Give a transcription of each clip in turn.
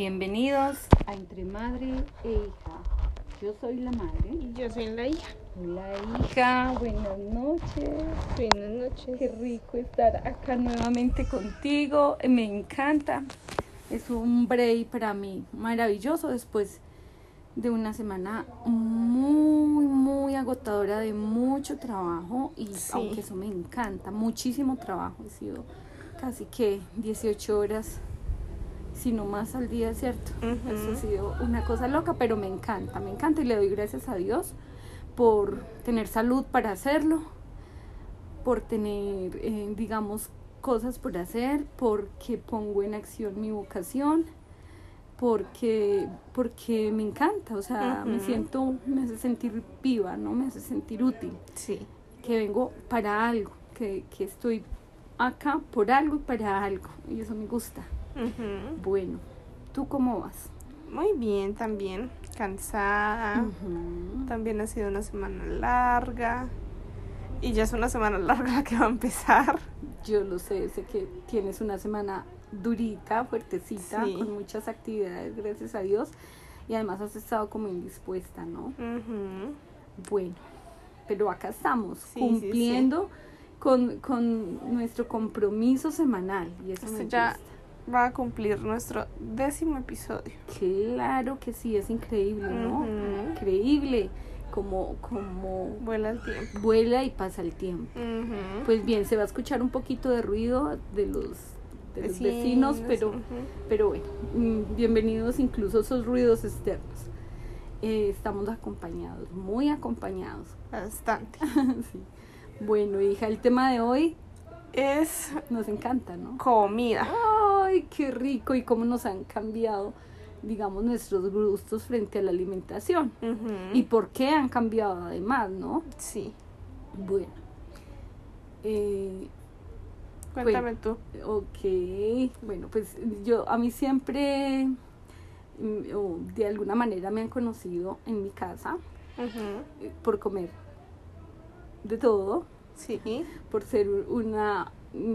Bienvenidos a Entre Madre e Hija. Yo soy la madre. Y yo soy la hija. La hija, buenas noches. Buenas noches. Qué rico estar acá nuevamente contigo. Me encanta. Es un break para mí maravilloso después de una semana muy, muy agotadora de mucho trabajo. Y Sí. aunque eso me encanta, muchísimo trabajo. He sido casi que 18 horas, si no más al día, ¿cierto? Eso ha sido una cosa loca, pero me encanta, me encanta y le doy gracias a Dios por tener salud para hacerlo, por tener, eh, digamos, cosas por hacer, porque pongo en acción mi vocación, porque, porque me encanta, o sea, me siento, me hace sentir viva, ¿no? Me hace sentir útil, Sí. que vengo para algo, que, que estoy acá por algo y para algo, y eso me gusta. Bueno, ¿tú cómo vas? Muy bien también. Cansada. También ha sido una semana larga. Y ya es una semana larga la que va a empezar. Yo lo sé, sé que tienes una semana durita, fuertecita, Sí. con muchas actividades, gracias a Dios. Y además has estado como indispuesta, ¿no? Bueno, pero acá estamos, Sí, sí, cumpliendo Con, con nuestro compromiso semanal. Y eso Esto me ya gusta. Va a cumplir nuestro décimo episodio. Claro que sí, es increíble, ¿no? Increíble como, como Vuela el tiempo. vuela y pasa el tiempo. Pues bien, se va a escuchar un poquito de ruido de los, de los vecinos, pero, pero bueno, mm, bienvenidos incluso esos ruidos externos. Eh, estamos acompañados, muy acompañados. Bastante. Sí. Bueno, hija, el tema de hoy Es nos encanta, ¿no? comida. Ay, qué rico y cómo nos han cambiado, digamos, nuestros gustos frente a la alimentación. ¿Y por qué han cambiado además, no? Sí. Bueno. Eh, Cuéntame tú. Ok, bueno, pues yo a mí siempre, mm, o de alguna manera me han conocido en mi casa eh, por comer de todo, Sí. por ser una,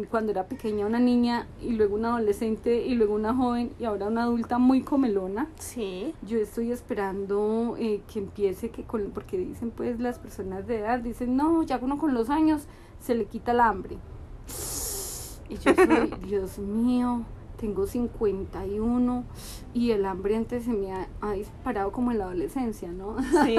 cuando era pequeña una niña y luego una adolescente y luego una joven y ahora una adulta muy comelona. Sí. Yo estoy esperando eh, que empiece, que con, porque dicen pues las personas de edad, dicen, no, ya uno con los años se le quita el hambre. Y yo soy, Dios mío, tengo 51 y el hambre antes se me ha, ha disparado como en la adolescencia, ¿no? Sí.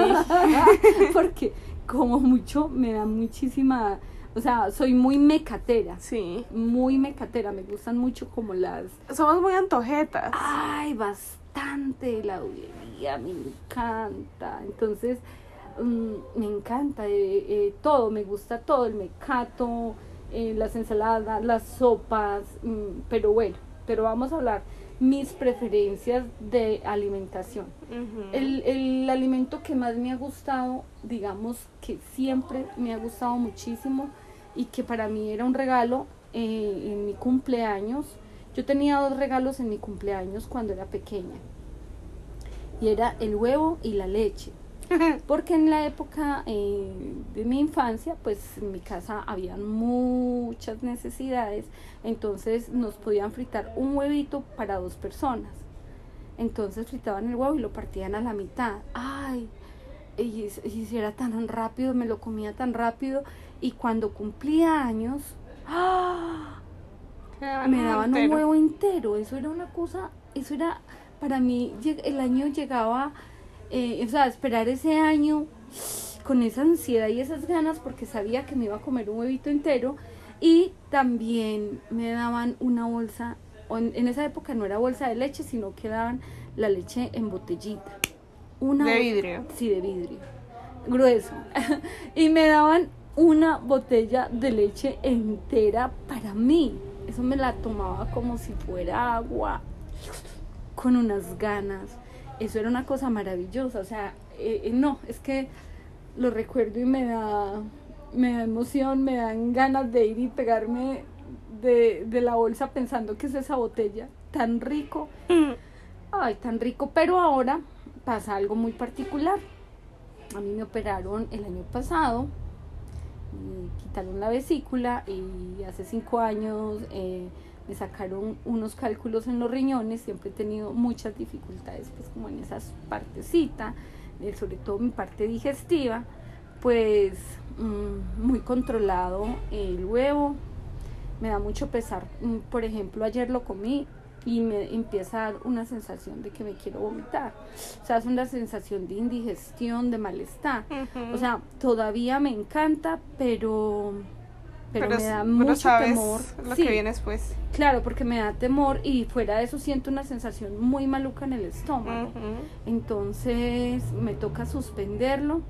porque como mucho me da muchísima, o sea, soy muy mecatera, Sí. muy mecatera, me gustan mucho como las Somos muy antojetas. Ay, bastante la audiencia, me encanta. Entonces, mm, me encanta eh, eh, todo, me gusta todo, el mecato, eh, las ensaladas, las sopas, mm, pero bueno, pero vamos a hablar mis preferencias de alimentación. El, el alimento que más me ha gustado, digamos que siempre me ha gustado muchísimo y que para mí era un regalo eh, en mi cumpleaños. Yo tenía dos regalos en mi cumpleaños cuando era pequeña. Y era el huevo y la leche. Porque en la época eh, de mi infancia, pues en mi casa habían muchas necesidades, entonces nos podían fritar un huevito para dos personas. Entonces fritaban el huevo y lo partían a la mitad. Ay, y, y si era tan rápido, me lo comía tan rápido. Y cuando cumplía años, ¡ah! Me daban un huevo entero. Eso era una cosa, eso era, para mí, el año llegaba, eh, o sea, esperar ese año con esa ansiedad y esas ganas porque sabía que me iba a comer un huevito entero. Y también me daban una bolsa, en, en esa época no era bolsa de leche, sino que daban la leche en botellita. Una De vidrio. Sí, de vidrio. Grueso. y me daban una botella de leche entera para mí. Eso me la tomaba como si fuera agua. Con unas ganas. Eso era una cosa maravillosa. O sea, eh, eh, no, es que lo recuerdo y me da, me da emoción, me dan ganas de ir y pegarme de, de la bolsa pensando que es esa botella. Tan rico. Ay, tan rico. Pero ahora pasa algo muy particular. A mí me operaron el año pasado me quitaron la vesícula y hace cinco años eh, me sacaron unos cálculos en los riñones, siempre he tenido muchas dificultades pues como en esas partecitas, eh, sobre todo mi parte digestiva, pues mm, muy controlado el huevo, me da mucho pesar, mm, por ejemplo ayer lo comí y me empieza a dar una sensación de que me quiero vomitar, o sea es una sensación de indigestión, de malestar, o sea todavía me encanta, pero pero, me da mucho sabes temor. lo Sí, que viene después. Claro, porque me da temor y fuera de eso siento una sensación muy maluca en el estómago. Entonces me toca suspenderlo.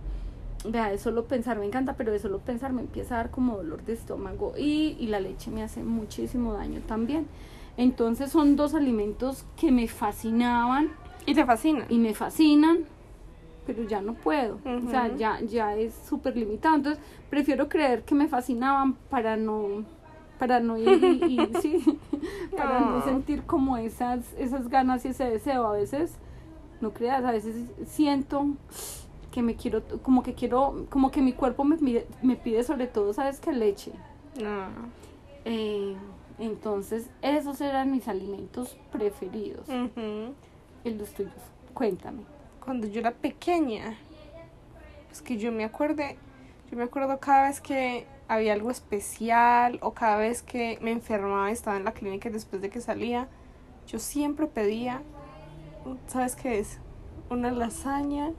Vea, de solo pensar me encanta, pero de solo pensar me empieza a dar como dolor de estómago y, y la leche me hace muchísimo daño también. Entonces son dos alimentos que me fascinaban Y te fascina. y me fascinan, pero ya no puedo. O sea, ya, ya es súper limitado. Entonces, prefiero creer que me fascinaban para no para no ir y, y- sí, para no No. sentir como esas esas ganas y ese deseo. A veces, no creas, a veces siento que me quiero, como que quiero, como que mi cuerpo me pide, me pide sobre todo, ¿sabes qué? Leche. No. Eh, entonces, esos eran mis alimentos preferidos. Y los tuyos. Cuéntame. Cuando yo era pequeña, es que yo me acuerde, yo me acuerdo cada vez que había algo especial o cada vez que me enfermaba y estaba en la clínica y después de que salía, yo siempre pedía, ¿sabes qué es? Una lasaña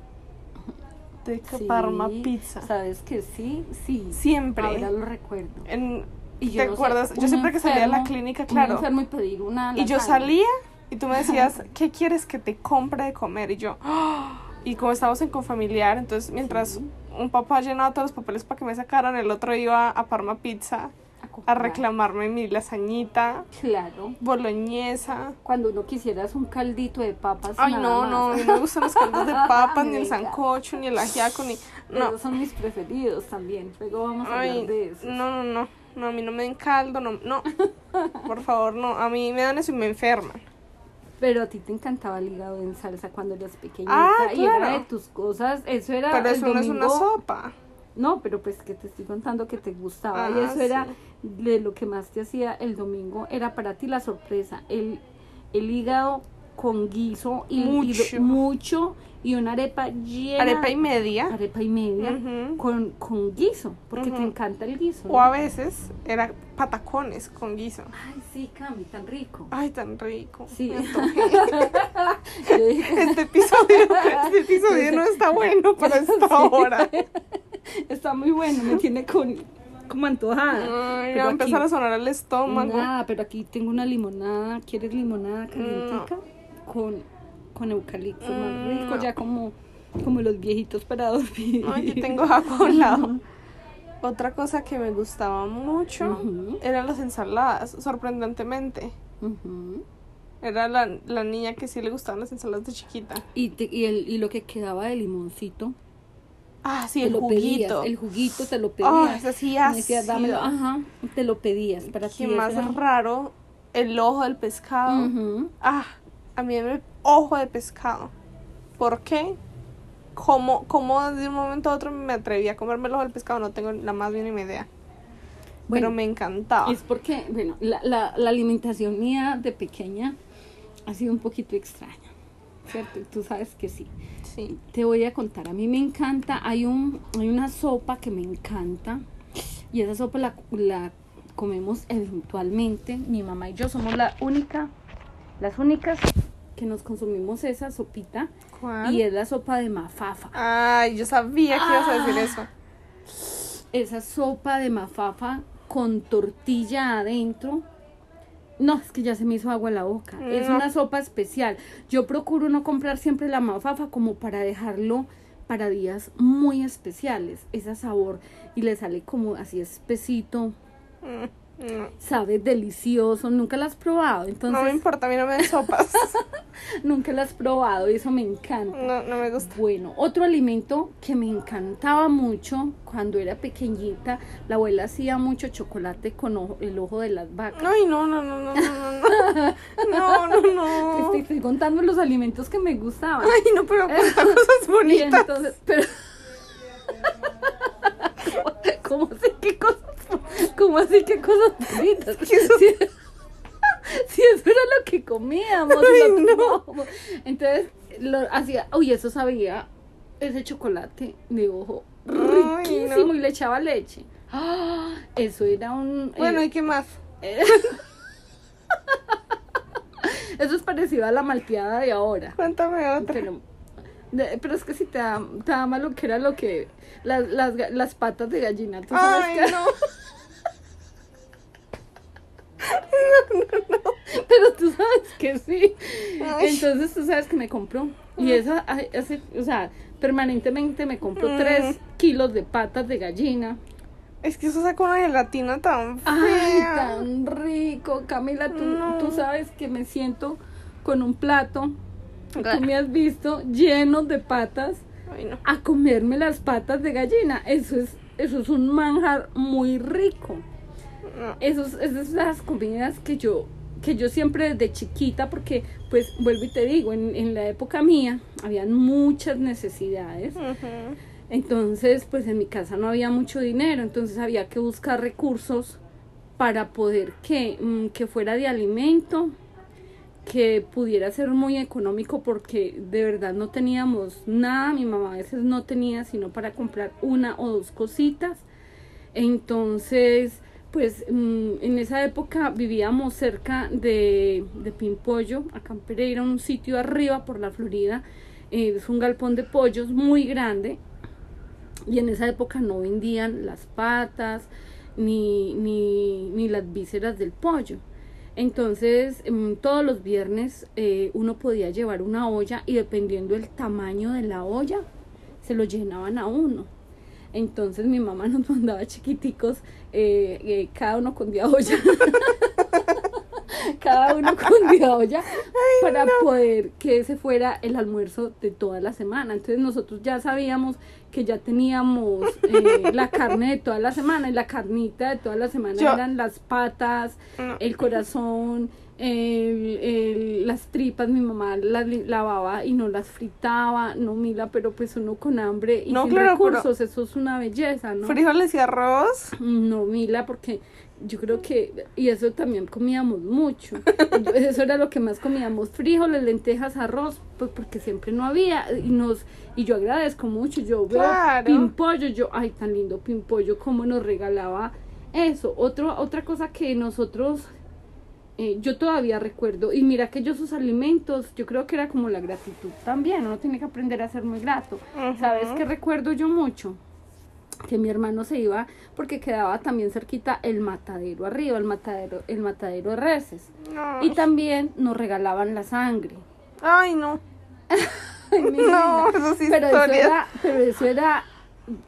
de Sí, Parma pizza. ¿Sabes que sí? Sí. Siempre. Ahora lo recuerdo. En- Y ¿Te no sé, acuerdas? Yo un siempre que salía de la enfermo- clínica, claro. enfermo y pedir una Y yo salía y tú me decías, ¿qué quieres que te compre de comer? Y yo, "Ah". y como estábamos en confamiliar, entonces mientras Sí. un papá llenaba todos los papeles para que me sacaran, el otro iba a Parma Pizza A a reclamarme mi lasañita, Claro. boloñesa. Cuando uno quisieras un caldito de papas. Ay, nada no, más. no, no me gustan los caldos de papas, ni el sancocho, ni el ajiaco, ni... No, Esos son mis preferidos también. Luego vamos a Ay, hablar de eso. no, no, no, no, a mí no me den caldo, no, no, por favor, no, a mí me dan eso y me enferman. Pero a ti te encantaba el hígado en salsa cuando eras pequeñita. Ah, Y era de tus cosas. Eso era. Pero el eso no es una domingo- sopa. No, pero pues que te estoy contando que te gustaba. y Ah, eso era de lo que más te hacía el domingo. Era para ti la sorpresa. El, el hígado con guiso y y Mucho. lo- mucho y una arepa llena. Arepa y media. arepa y media Ujú. con, con guiso. Porque te Ujú. encanta el guiso. O a veces era patacones con guiso. Ay, sí, Cami, tan rico. Ay, tan rico. Sí. Este episodio, este episodio no está bueno para esta hora. Está muy bueno, me tiene con, como antojada. Ay, Pero me va a empezar a sonar el estómago. Nada, pero aquí tengo una limonada. ¿Quieres limonada calientica? Con, con eucalipto, más Mm, rico, no. ya como, como los viejitos para dormir. Ay, yo tengo agua a un lado. Otra cosa que me gustaba mucho Ujú. eran las ensaladas, sorprendentemente. Era la, la niña que sí le gustaban las ensaladas de chiquita. y, te- y, el, y lo que quedaba de limoncito, Ah, sí, te el lo juguito. pedías. El juguito te lo Oh, pedías. sí decías, dámelo. ácido. Ajá, te lo pedías. Para Qué más era- raro, el ojo del pescado. Ujú. Ah, a mí me ojo de pescado. ¿Por qué? ¿Cómo, ¿Cómo de un momento a otro me atreví a comerme el ojo del pescado? No tengo la más mínima idea. Bueno, Pero me encantaba. Es porque, bueno, la, la, la alimentación mía de pequeña ha sido un poquito extraña, ¿cierto? Y Tú sabes que sí. Sí. Te voy a contar, a mí me encanta, hay, un, hay una sopa que me encanta y esa sopa la, la comemos eventualmente. Mi mamá y yo somos la única, las únicas que nos consumimos esa sopita ¿Cuál? y es la sopa de mafafa. Ay, yo sabía que ibas a decir Ah. eso. esa sopa de mafafa con tortilla adentro. No, es que ya se me hizo agua en la boca. Es una sopa especial. Yo procuro no comprar siempre la mafafa como para dejarlo para días muy especiales. Ese sabor y le sale como así espesito. Mm, No, Sabe delicioso. Nunca la has probado. Entonces, no me importa, a mí no me den sopas. nunca la has probado y eso me encanta. No, no me gusta. Bueno, otro alimento que me encantaba mucho cuando era pequeñita, la abuela hacía mucho chocolate con ojo- el ojo de las vacas. Ay, no, no, no, no, no, no. No, no, Te no. estoy, estoy contando los alimentos que me gustaban. Ay, no, pero cuenta cosas Y bonitas. entonces, pero... ¿Cómo se ¿Qué cosas? ¿Cómo así? ¿Qué cosas bonitas? Si, si eso era lo que comíamos. Ay, lo no. Entonces, lo hacía, uy, eso sabía, ese chocolate de ojo, Ay, riquísimo, no. y le echaba leche. ¡Ah! Eso era un... Bueno, eh, ¿y qué más? eso es parecido a la malteada de ahora. Cuéntame otra. Pero, de- pero es que si te da, te da malo que era lo que... Las, las, las patas de gallina, ¿tú sabes Ay, qué? no. Pero tú sabes que sí. Ay. Entonces tú sabes que me compró. Y esa, ese- o sea, permanentemente me compró Mm. tres kilos de patas de gallina. Es que eso saca una gelatina tan fea. Ay, tan rico. Camila, tú, No. tú sabes que me siento con un plato, que tú me has visto, lleno de patas, Ay, no. a comerme las patas de gallina. Eso es, eso es un manjar muy rico. No. Esos, esas son las comidas que yo, que yo siempre desde chiquita, porque pues vuelvo y te digo, en, en la época mía habían muchas necesidades. Entonces, pues en mi casa no había mucho dinero, entonces había que buscar recursos para poder que, mm, que fuera de alimento, que pudiera ser muy económico porque de verdad no teníamos nada, mi mamá a veces no tenía sino para comprar una o dos cositas. Entonces, pues mm, en esa época vivíamos cerca de, de Pimpollo, acá en Pereira, un sitio arriba por la Florida, eh, es un galpón de pollos muy grande y en esa época no vendían las patas ni, ni, ni las vísceras del pollo. Entonces, em, todos los viernes eh, uno podía llevar una olla y dependiendo del tamaño de la olla, se lo llenaban a uno. Entonces mi mamá nos mandaba chiquiticos, eh, eh, cada uno con día olla. cada uno con día olla para poder que ese fuera el almuerzo de toda la semana. Entonces nosotros ya sabíamos que ya teníamos eh, la carne de toda la semana y la carnita de toda la semana Yo- eran las patas, No. el corazón, el- el- las tripas, mi mamá las lavaba y no las fritaba, no mila, pero pues uno con hambre y No, sin claro, recursos, eso es una belleza, ¿no? Frijoles y arroz. No, Mila, porque yo creo que, y eso también comíamos mucho. Eso era lo que más comíamos, frijoles, lentejas, arroz, pues porque siempre no había. Y nos y yo agradezco mucho, yo veo Claro. Pimpollo, yo, ay, tan lindo Pimpollo, cómo nos regalaba eso. Otro, otra cosa que nosotros, eh, yo todavía recuerdo, y mira que yo sus alimentos, yo creo que era como la gratitud también, uno tiene que aprender a ser muy grato. ¿Sabes qué recuerdo yo mucho? Que mi hermano se iba porque quedaba también cerquita el matadero arriba, el matadero, el matadero de reses. Y también nos regalaban la sangre. Ay, no. Ay, No, eso sí pero eso historias. era, pero eso era,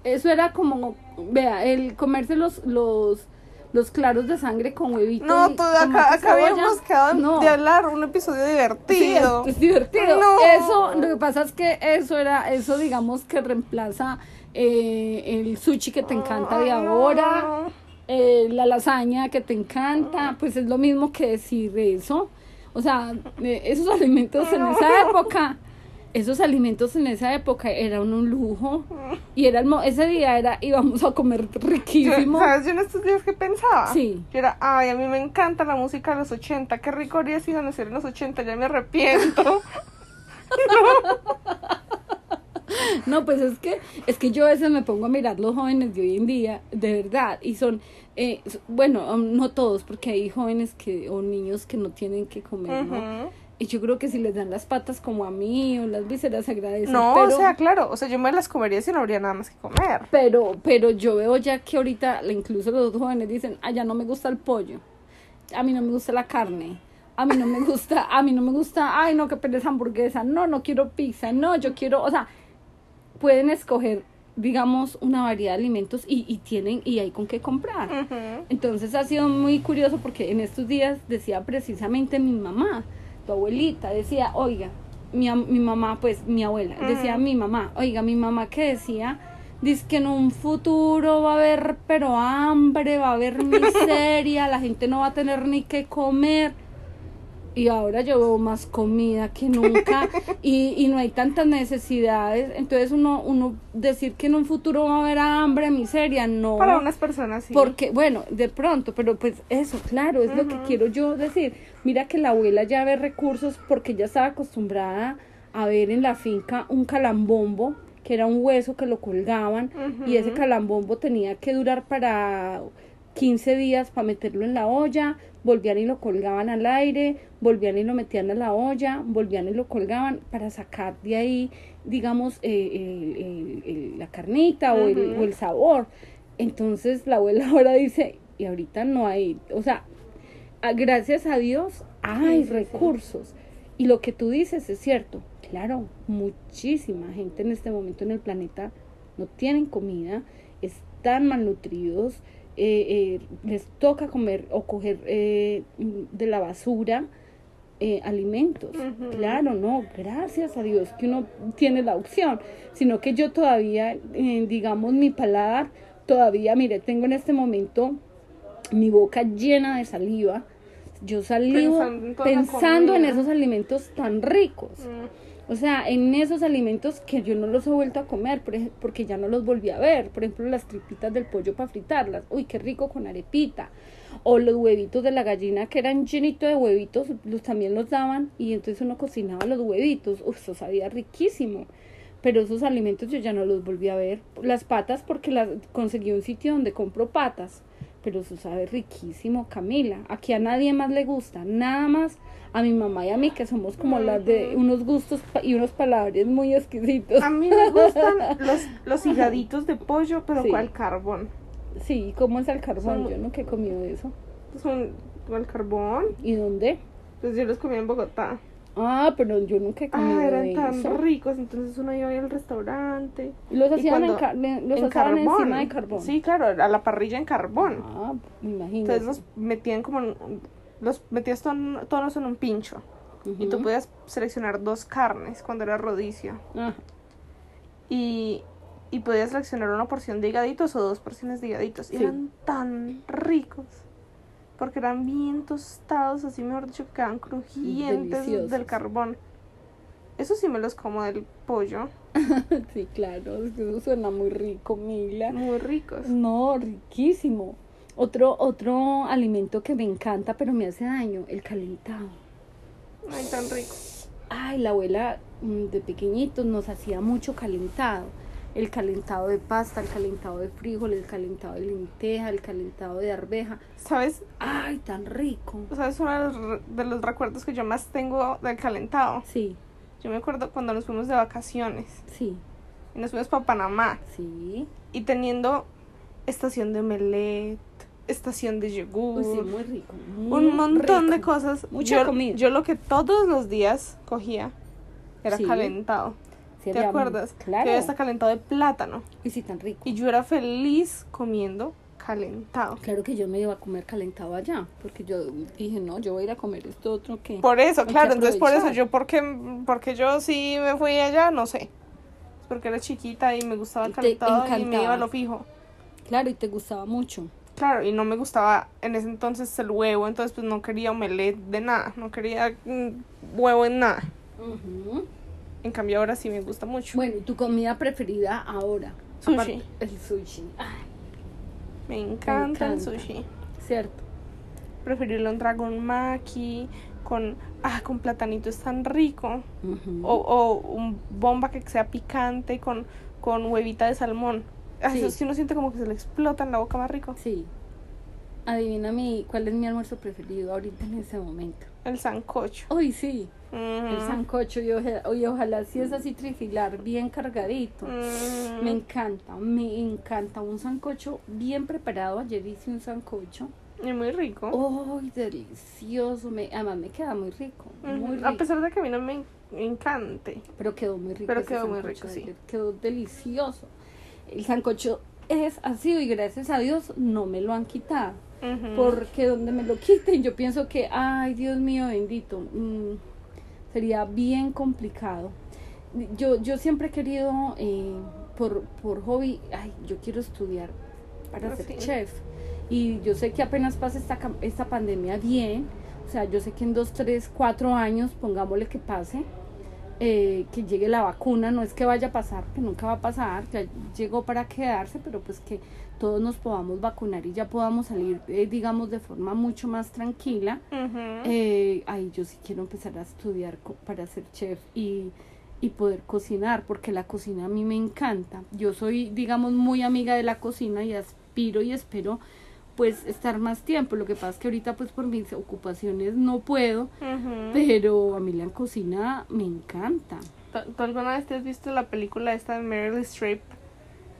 eso era como, vea, el comerse los, los, los claros de sangre con huevito. No, y todo acá, acá habíamos quedado No. de hablar un episodio Sí, divertido. es, es divertido. No. Eso, lo que pasa es que eso era, eso digamos que reemplaza eh, el sushi que te encanta de no, ahora. eh, la lasaña que te encanta, pues es lo mismo que decir eso. O sea, eh, esos alimentos en esa época, esos alimentos en esa época eran un lujo. Y era el mo- ese día era íbamos a comer Yo, riquísimo. ¿Sabes yo en estos días qué pensaba? Sí. Yo era, ay, a mí me encanta la música de los 80. Qué rico habría sido nacer en los 80. Ya me arrepiento. No, pues es que es que yo a veces me pongo a mirar los jóvenes de hoy en día, de verdad, y son eh, bueno, um, no todos, porque hay jóvenes que o niños que no tienen que comer, ¿no? Y yo creo que si les dan las patas como a mí o las vísceras se agradecen. No, pero, o sea, claro. O sea, yo me las comería si no habría nada más que comer. pero, pero yo veo ya que ahorita incluso los jóvenes dicen, ah, ya no me gusta el pollo, a mí no me gusta la carne, a mí no me gusta, a mí no me gusta, ay, no, que pereza hamburguesa, no, no quiero pizza, no, yo quiero, o sea, pueden escoger, digamos, una variedad de alimentos y, y tienen, y hay con qué comprar. Entonces ha sido muy curioso porque en estos días decía precisamente mi mamá, tu abuelita, decía, oiga, mi, mi mamá, pues mi abuela, decía mi mamá, oiga, mi mamá que decía, dice que en un futuro va a haber pero hambre, va a haber miseria, la gente no va a tener ni que comer. Y ahora veo más comida que nunca y, y no hay tantas necesidades. Entonces uno, uno decir que en un futuro va a haber hambre, miseria, no. Para unas personas sí. Porque, bueno, de pronto, pero pues eso, claro, es lo que quiero yo decir. Mira que la abuela ya ve recursos porque ella estaba acostumbrada a ver en la finca un calambombo, que era un hueso que lo colgaban, y ese calambombo tenía que durar para 15 días para meterlo en la olla, volvían y lo colgaban al aire, volvían y lo metían a la olla, volvían y lo colgaban para sacar de ahí, digamos, eh, la carnita o, el, o el sabor. Entonces la abuela ahora dice, y ahorita no hay, o sea, gracias a Dios hay recursos. Y lo que tú dices es cierto, claro, muchísima gente en este momento en el planeta no tienen comida, están malnutridos, eh, eh, les toca comer o coger eh, de la basura alimentos. Claro, no, gracias a Dios que uno tiene la opción, sino que yo todavía, digamos, mi paladar, todavía, mire, tengo en este momento mi boca llena de saliva. Yo salivo pensando, en, esos alimentos tan ricos. O sea, en esos alimentos que yo no los he vuelto a comer porque ya no los volví a ver. Por ejemplo, las tripitas del pollo para fritarlas. Uy, qué rico con arepita. O los huevitos de la gallina que eran llenitos de huevitos, los también los daban y entonces uno cocinaba los huevitos. Uf, eso sabía riquísimo. Pero esos alimentos yo ya no los volví a ver. Las patas porque las conseguí un sitio donde compro patas. Pero eso sabe riquísimo, Camila. Aquí a nadie más le gusta. Nada más a mi mamá y a mí, que somos como las de unos gustos y unos palabras muy exquisitos. A mí me gustan los, los higaditos de pollo, pero con el carbón. Sí, ¿cómo es el carbón? yo nunca he comido eso. Son con el carbón. ¿Y dónde? Pues yo los comí en Bogotá. Ah, pero yo nunca he comido ah, eran tan ricos, entonces uno iba al restaurante. ¿Y los hacían, en, los hacían encima de carbón? Sí, claro, a la parrilla en carbón. Ah, me imagino. Entonces los metían como los metías tonos en un pincho. Y tú podías seleccionar dos carnes cuando era rodicio. Y, y podías seleccionar una porción de higaditos o dos porciones de higaditos. Y eran tan ricos. Porque eran bien tostados, así mejor dicho, que quedaban crujientes del carbón. Eso sí me los como del pollo. sí, claro, eso suena muy rico, Mila. Muy ricos. No, riquísimo. Otro, otro alimento que me encanta, pero me hace daño, el calentado. Ay, tan rico. Ay, la abuela mm, de pequeñitos nos hacía mucho calentado. El calentado de pasta, el calentado de frijol, el calentado de lenteja, el calentado de arveja. ¿Sabes? Ay, tan rico. ¿Sabes uno de los, de los recuerdos que yo más tengo del calentado? Sí. Yo me acuerdo cuando nos fuimos de vacaciones. Sí. Y nos fuimos para Panamá. Sí. Y teniendo estación de omelette, estación de yogur. sí, muy rico. un montón de cosas. Mucha comida. Yo lo que todos los días cogía era calentado. ¿Te acuerdas? Claro. Que está calentado de plátano. Y sí, tan rico. Y yo era feliz comiendo calentado. Claro que yo me iba a comer calentado allá, porque yo dije, no, yo voy a ir a comer esto otro que... Por eso, claro, entonces por eso yo, porque, porque yo sí me fui allá, no sé. Porque era chiquita y me gustaba el calentado y me iba a lo fijo. Claro, y te gustaba mucho. Claro, y no me gustaba en ese entonces el huevo, entonces pues no quería omelette de nada, no quería mm, huevo en nada. En cambio ahora sí me gusta mucho. Bueno, ¿tu comida preferida ahora? Sushi. el sushi. me, encanta el sushi. Cierto. Preferirlo un dragon maki con ah con platanito es tan rico. o, o un bomba que sea picante con con huevita de salmón. Sí. Eso sí uno siente como que se le explota en la boca más rico. Sí. Adivina mi, cuál es mi almuerzo preferido ahorita en ese momento. El sancocho. Uy, sí. El sancocho y, ojalá si es así trifilar, bien cargadito. Me encanta, me encanta. Un sancocho bien preparado. Ayer hice un sancocho. Y muy rico. Uy, delicioso. Me, además me queda muy rico, muy rico. A pesar de que a mí no me encante. Pero quedó muy rico. Pero quedó muy rico, sí. Quedó delicioso el sancocho es así y gracias a Dios no me lo han quitado. Porque donde me lo quiten yo pienso que, ay Dios mío bendito, mm, sería bien complicado. Yo, yo siempre he querido, eh, por, por hobby, ay, yo quiero estudiar para ser chef. Y yo sé que apenas pase esta, esta pandemia bien, O sea, yo sé que en dos, tres, cuatro años, pongámosle que pase, eh, que llegue la vacuna, no es que vaya a pasar, que nunca va a pasar, ya llegó para quedarse, pero pues que todos nos podamos vacunar y ya podamos salir, eh, digamos, de forma mucho más tranquila. Ujú. Eh, ahí yo sí quiero empezar a estudiar para ser chef y, y poder cocinar, porque la cocina a mí me encanta. Yo soy, digamos, muy amiga de la cocina y aspiro y espero pues estar más tiempo. Lo que pasa es que ahorita pues por mis ocupaciones no puedo, pero a mí la cocina me encanta. ¿Tú alguna vez te has visto la película esta de Meryl Streep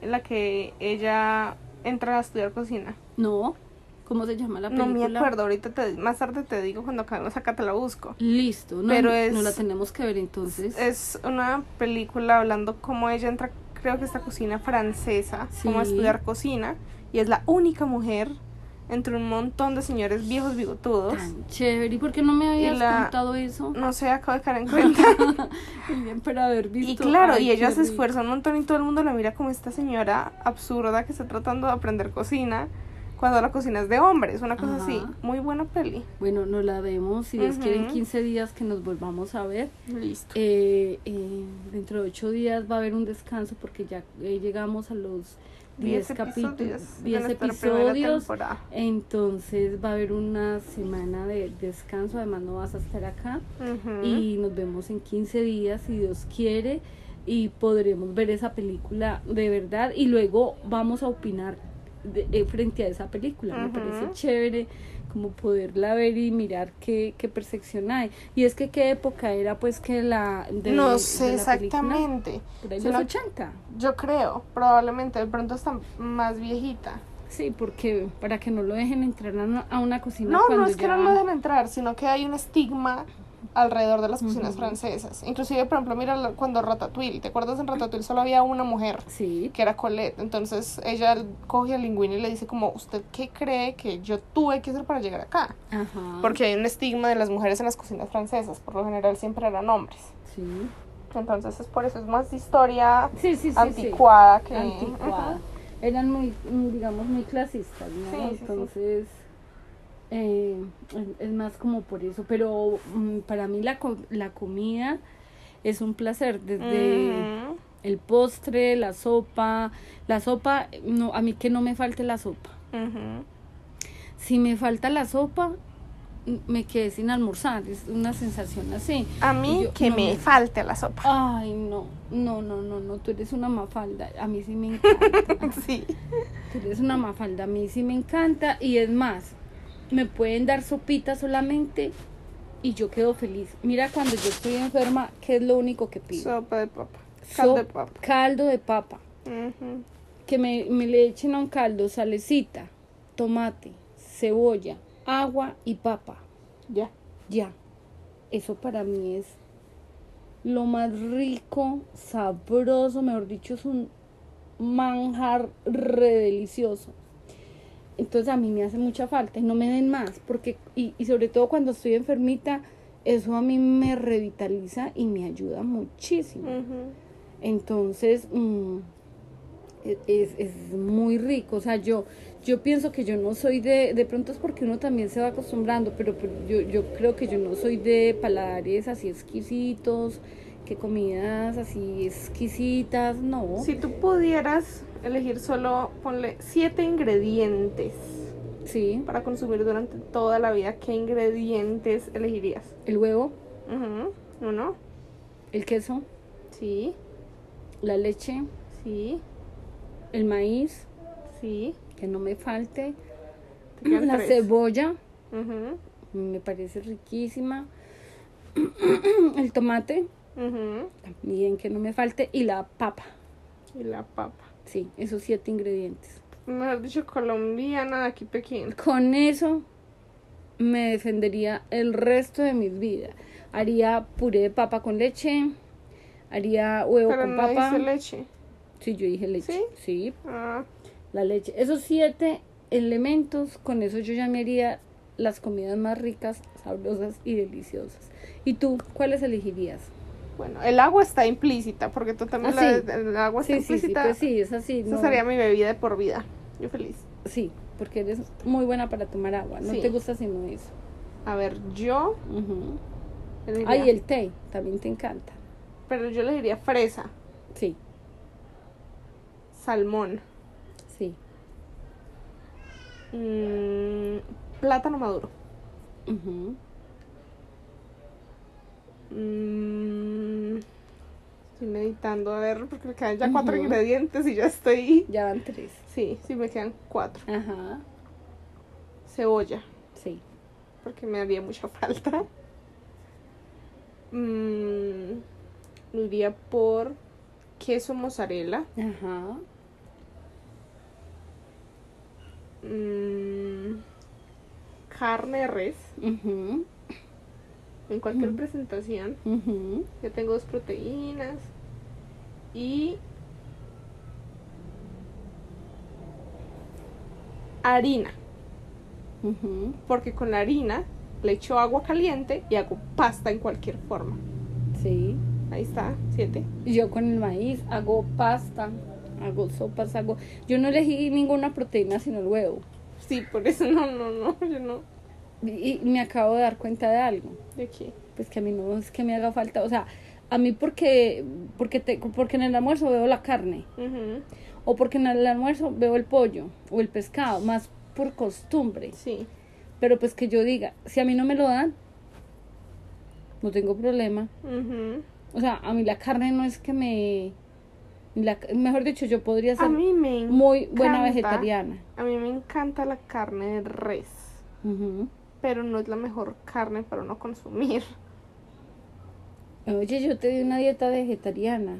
en la que ella entra a estudiar cocina? No, ¿cómo se llama la No película? me acuerdo, ahorita te, más tarde te digo cuando acabemos acá te la busco. Listo, no, Pero no es- la tenemos que ver entonces. Es una película hablando cómo ella entra, creo que esta cocina francesa, Sí. estudiar cocina, y es la única mujer entre un montón de señores viejos bigotudos. Tan chévere. ¿Y por qué no me habías la- contado eso? No sé, acabo de caer en cuenta. Bien, para haber visto. Y claro, Ay, y ella se esfuerza un montón y todo el mundo la mira como esta señora absurda que está tratando de aprender cocina cuando la cocina es de hombres, una cosa así. Muy buena peli. Bueno, nos la vemos. Si Dios quiere, en Ujú. 15 días que nos volvamos a ver. Listo. Eh, eh, dentro de 8 días va a haber un descanso porque ya eh, llegamos a los 10 capítulos, de 10 nuestra primera episodios. Entonces va a haber una semana de descanso. Además, no vas a estar acá. Y nos vemos en 15 días si Dios quiere y podremos ver esa película de verdad y luego vamos a opinar de- eh, frente a esa película. Me parece chévere como poderla ver y mirar qué, qué percepción hay. Y es que qué época era pues que la... de- no de sé película? exactamente. Por ahí Si los no- 80. Yo creo, probablemente, de pronto está más viejita. Sí, porque para que no lo dejen entrar a una, cocina No, cuando no es que no lo dejen entrar, sino que hay un estigma alrededor de las cocinas francesas. Inclusive, por ejemplo, mira cuando Ratatouille, ¿te acuerdas en Ratatouille solo había una mujer? Sí, que era Colette. Entonces ella coge a Linguini y le dice como, ¿usted qué cree que yo tuve que hacer para llegar acá? ajá. Porque hay un estigma de las mujeres en las cocinas francesas, por lo general siempre eran hombres. Sí, Entonces es por eso, es más historia sí, sí, anticuada que... anticuada. Eran muy, digamos, muy clasistas, ¿no? Entonces, eh, es- más como por eso. Pero mm, para mí la, co- la comida es un placer. Desde el postre, la sopa. La sopa, no, a mí que no me falte la sopa. Si me falta la sopa, mm, me quedé sin almorzar. Es una sensación así. A mí Yo- que no me me- falte la sopa. Ay, no, no, no, no, no, tú eres una mafalda. A mí sí me encanta. Sí. Tú eres una mafalda, a mí sí me encanta y es más, me pueden dar sopita solamente y yo quedo feliz. Mira, cuando yo estoy enferma, ¿qué es lo único que pido? Sopa de papa. Caldo de papa. Caldo de papa. Que me, me le echen a un caldo salecita, tomate, cebolla, agua y papa. Ya. Ya. Eso para mí es lo más rico, sabroso, mejor dicho, es un manjar re delicioso. Entonces a mí me hace mucha falta y no me den más, porque, y, y sobre todo cuando estoy enfermita, eso a mí me revitaliza y me ayuda muchísimo. Entonces, mm, e- es, es muy rico. O sea, yo, yo pienso que yo no soy de, de pronto es porque uno también se va acostumbrando, pero, pero yo, yo creo que yo no soy de paladares así exquisitos, que comidas así exquisitas, no. Si tú pudieras elegir solo, ponle siete ingredientes Sí, para consumir durante toda la vida, ¿qué ingredientes elegirías? el huevo, Ujú. Uno. el queso, Sí. la leche, Sí. el maíz, Sí. que no me falte, la tres. cebolla, Ujú. me parece riquísima, el tomate, También que no me falte, y la papa. Y la papa. Sí, esos siete ingredientes. Mejor dicho, colombiana de aquí Pekín. Con eso me defendería el resto de mis vidas. Haría puré de papa con leche, haría huevo Pero con no papa. dice leche. Sí, yo dije leche. ¿Sí? Sí, Ah, la leche. Esos siete elementos, con eso yo ya me haría las comidas más ricas, sabrosas y deliciosas. ¿Y tú, cuáles elegirías? Bueno, el agua está implícita, porque tú también Ah, la, el agua está Sí, sí, sí, implícita. pues sí, es así. Esa no- sería mi bebida de por vida. Yo feliz. Sí, porque eres muy buena para tomar agua. No te gusta sino eso. A ver, yo. Elegiría- Ay, el té, también te encanta. Pero yo le diría fresa, Sí, salmón, sí. mm, plátano maduro. Ujú. Mm, estoy meditando, a ver, porque me quedan ya cuatro ingredientes y ya estoy. Ya van tres. Sí, sí, me quedan cuatro. Ajá, Cebolla, sí. porque me haría mucha falta. Mm, me iría por queso mozzarella. Ajá. Mm, carne de res Ujú, en cualquier presentación. Ya tengo dos proteínas y harina, porque con la harina le echo agua caliente y hago pasta en cualquier forma. Sí. Ahí está, siete. Yo con el maíz hago pasta, hago sopas, hago... Yo no elegí ninguna proteína sino el huevo. Sí, por eso no, no, no, yo no. Y, me acabo de dar cuenta de algo. ¿De qué? Pues que a mí no es que me haga falta. O sea, a mí porque, porque, te, porque en el almuerzo veo la carne. O porque en el almuerzo veo el pollo o el pescado. Más por costumbre. Sí. Pero pues que yo diga, si a mí no me lo dan, no tengo problema. ujú. O sea, a mí la carne no es que me... la- mejor dicho, yo podría A ser mí me muy buena encanta- vegetariana. A mí me encanta la carne de res, Ujú. Pero no es la mejor carne para uno consumir. Oye, yo te di una dieta vegetariana.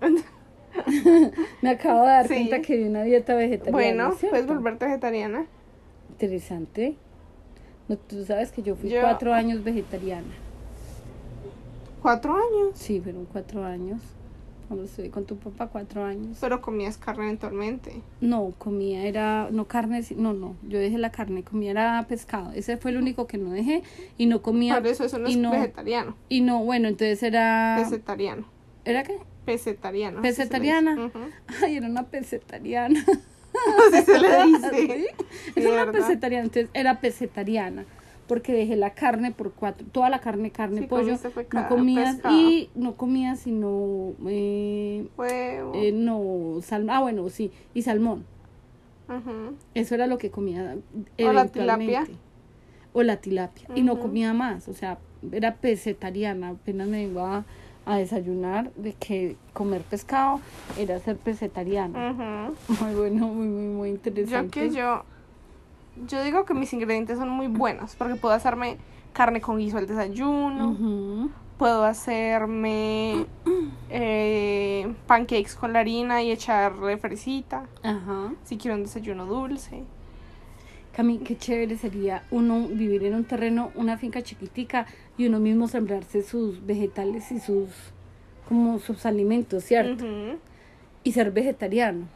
Me acabo de dar Sí. cuenta que di una dieta vegetariana. Bueno, ¿cierto? puedes volverte vegetariana. Interesante. No, tú sabes que yo fui Yo- cuatro años vegetariana. Cuatro años. Sí, fueron cuatro años. Cuando estuve con tu papá, cuatro años. Pero comías carne eventualmente. No, comía, era, no carne, no, no, yo dejé la carne, comía era pescado. Ese fue el único que no dejé y no comía. Por eso eso no y es no, vegetariano. y no, bueno, entonces era. Vegetariano. ¿Era qué? Pesetariano. Pesetariana. dice. Ujú. Ay, era una pesetariana. Así se le dice. Sí, Era una pesetariana, entonces era pesetariana. Porque dejé la carne por cuatro, toda la carne, carne, Sí, pollo. No comías pescado. y no comía sino, eh, Huevo. eh, no, salmón, ah bueno, sí, y salmón. Eso era lo que comía O la tilapia. O la tilapia. Y no comía más. O sea, era pesetariana. Apenas me iba a desayunar de que comer pescado era ser pesetariana. Ujú. Muy bueno, muy, muy, muy Yo interesante. que yo. Yo digo que mis ingredientes son muy buenos. Porque puedo hacerme carne con guiso al desayuno. Puedo hacerme eh, pancakes con la harina y echarle fresita. Ajá. Si quiero un desayuno dulce. Cami, qué chévere sería uno vivir en un terreno, una finca chiquitica y uno mismo sembrarse sus vegetales y sus como sus alimentos, ¿cierto? Y ser vegetariano.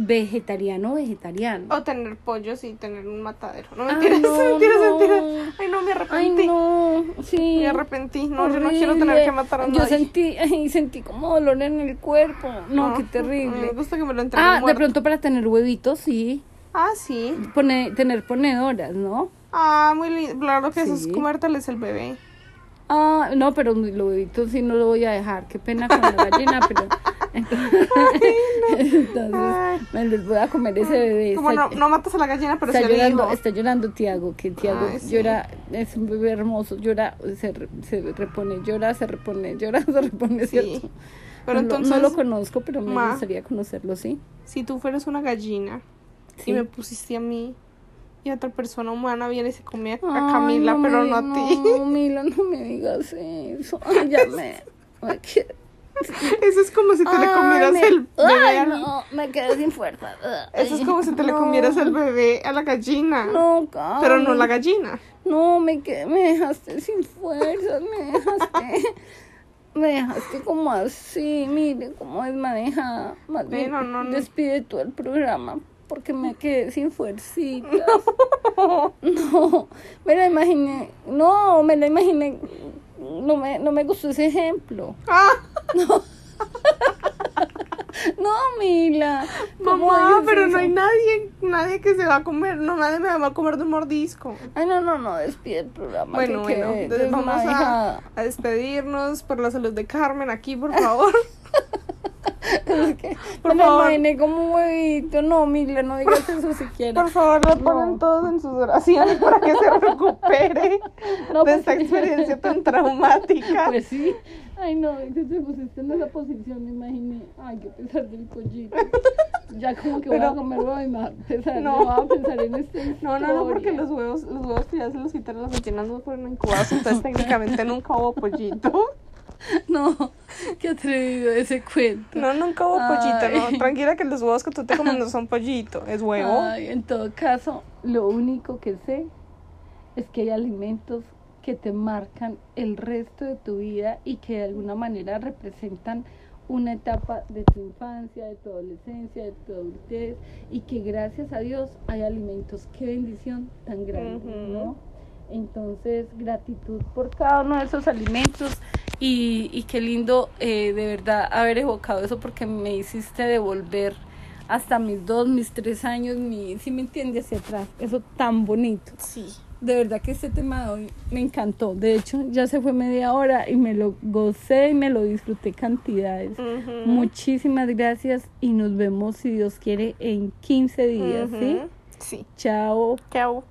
Vegetariano, vegetariano. O tener pollos y tener un matadero. No Ay, mentiras, no, mentiras, no. mentiras. Ay, no, me Ay, arrepentí. no, sí. Me arrepentí. No, yo no quiero tener que matar a Yo nadie. sentí, ay, sentí como dolor en el cuerpo. No, qué Me terrible. gusta que me lo entreguen Ah, de pronto para tener huevitos, sí. Ah, sí. Pone, tener ponedoras, ¿no? Ah, muy lindo. Claro que eso es Sí. comérteles el bebé. Ah, no, pero los huevitos sí no lo voy a dejar. Qué pena con la gallina, pero. Entonces, entonces Ay. me les voy a comer ese bebé. Como Está- no, no matas a la gallina, pero está llorando, está llorando Tiago, que Tiago Ay, sí. llora, es un bebé hermoso, llora, se, se repone, llora, se repone, llora, se repone, Sí. ¿cierto? Pero no, lo- entonces, no lo conozco, pero me Ma. gustaría conocerlo, ¿sí? si tú fueras una gallina Sí. y me pusiste a mí y otra persona humana viene y se come a, a Ay, Camila, no pero me- no a ti. No, Mila, no me digas eso. Ay, ya me... Eso es como si te le comieras el bebé Ay, al- no, me quedé sin fuerza. Eso es como si te le comieras el bebé a la gallina. No, pero no la gallina. No, me quedé, me dejaste sin fuerzas, me dejaste, me dejaste como así, mire cómo es manejada. Más bien, Bueno, no, no. despide tú el programa, porque me quedé sin fuercitas. No, me la imaginé, no, me la imaginé, no me, no me gustó ese ejemplo. Ah, No, no, Mila. ¿cómo Mamá, pero no hay nadie, nadie que se va a comer, no, nadie me va a comer de un mordisco. Ay, no, no, no, despide el programa. Bueno, que bueno, entonces vamos a, a despedirnos por la salud de Carmen aquí, por favor. Es que Por me favor. imaginé como un huevito. No, Mila, no digas eso siquiera. Por favor, lo No. ponen todos en sus oraciones para que se recupere No, de esta porque- experiencia tan traumática. Pues sí. Ay, no, que te pusiste en esa posición, me imaginé. Ay, qué pesar del pollito. Ya como que voy Pero- a comer huevo y me va a pesar, No. voy a pensar en esta No, no, no, porque los huevos, los huevos que ya se los quitaron las gallinas no fueron incubados, entonces técnicamente nunca hubo pollito. No, qué atrevido ese cuento. No, nunca hubo Ay. pollito, no. Tranquila que los huevos que tú te comes no son pollito, es huevo. Ay, en todo caso, lo único que sé es que hay alimentos que te marcan el resto de tu vida y que de alguna manera representan una etapa de tu infancia, de tu adolescencia, de tu adultez y que gracias a Dios hay alimentos. Qué bendición tan grande. ¿no? Entonces, gratitud por cada uno de esos alimentos y, y qué lindo eh, de verdad haber evocado eso porque me hiciste devolver hasta mis dos, mis tres años, mi, si me entiendes, hacia atrás. Eso tan bonito. Sí. De verdad que este tema de hoy me encantó. De hecho, ya se fue media hora y me lo gocé y me lo disfruté cantidades. Muchísimas gracias y nos vemos, si Dios quiere, en 15 días, ¿sí? Sí. Chao. Chao.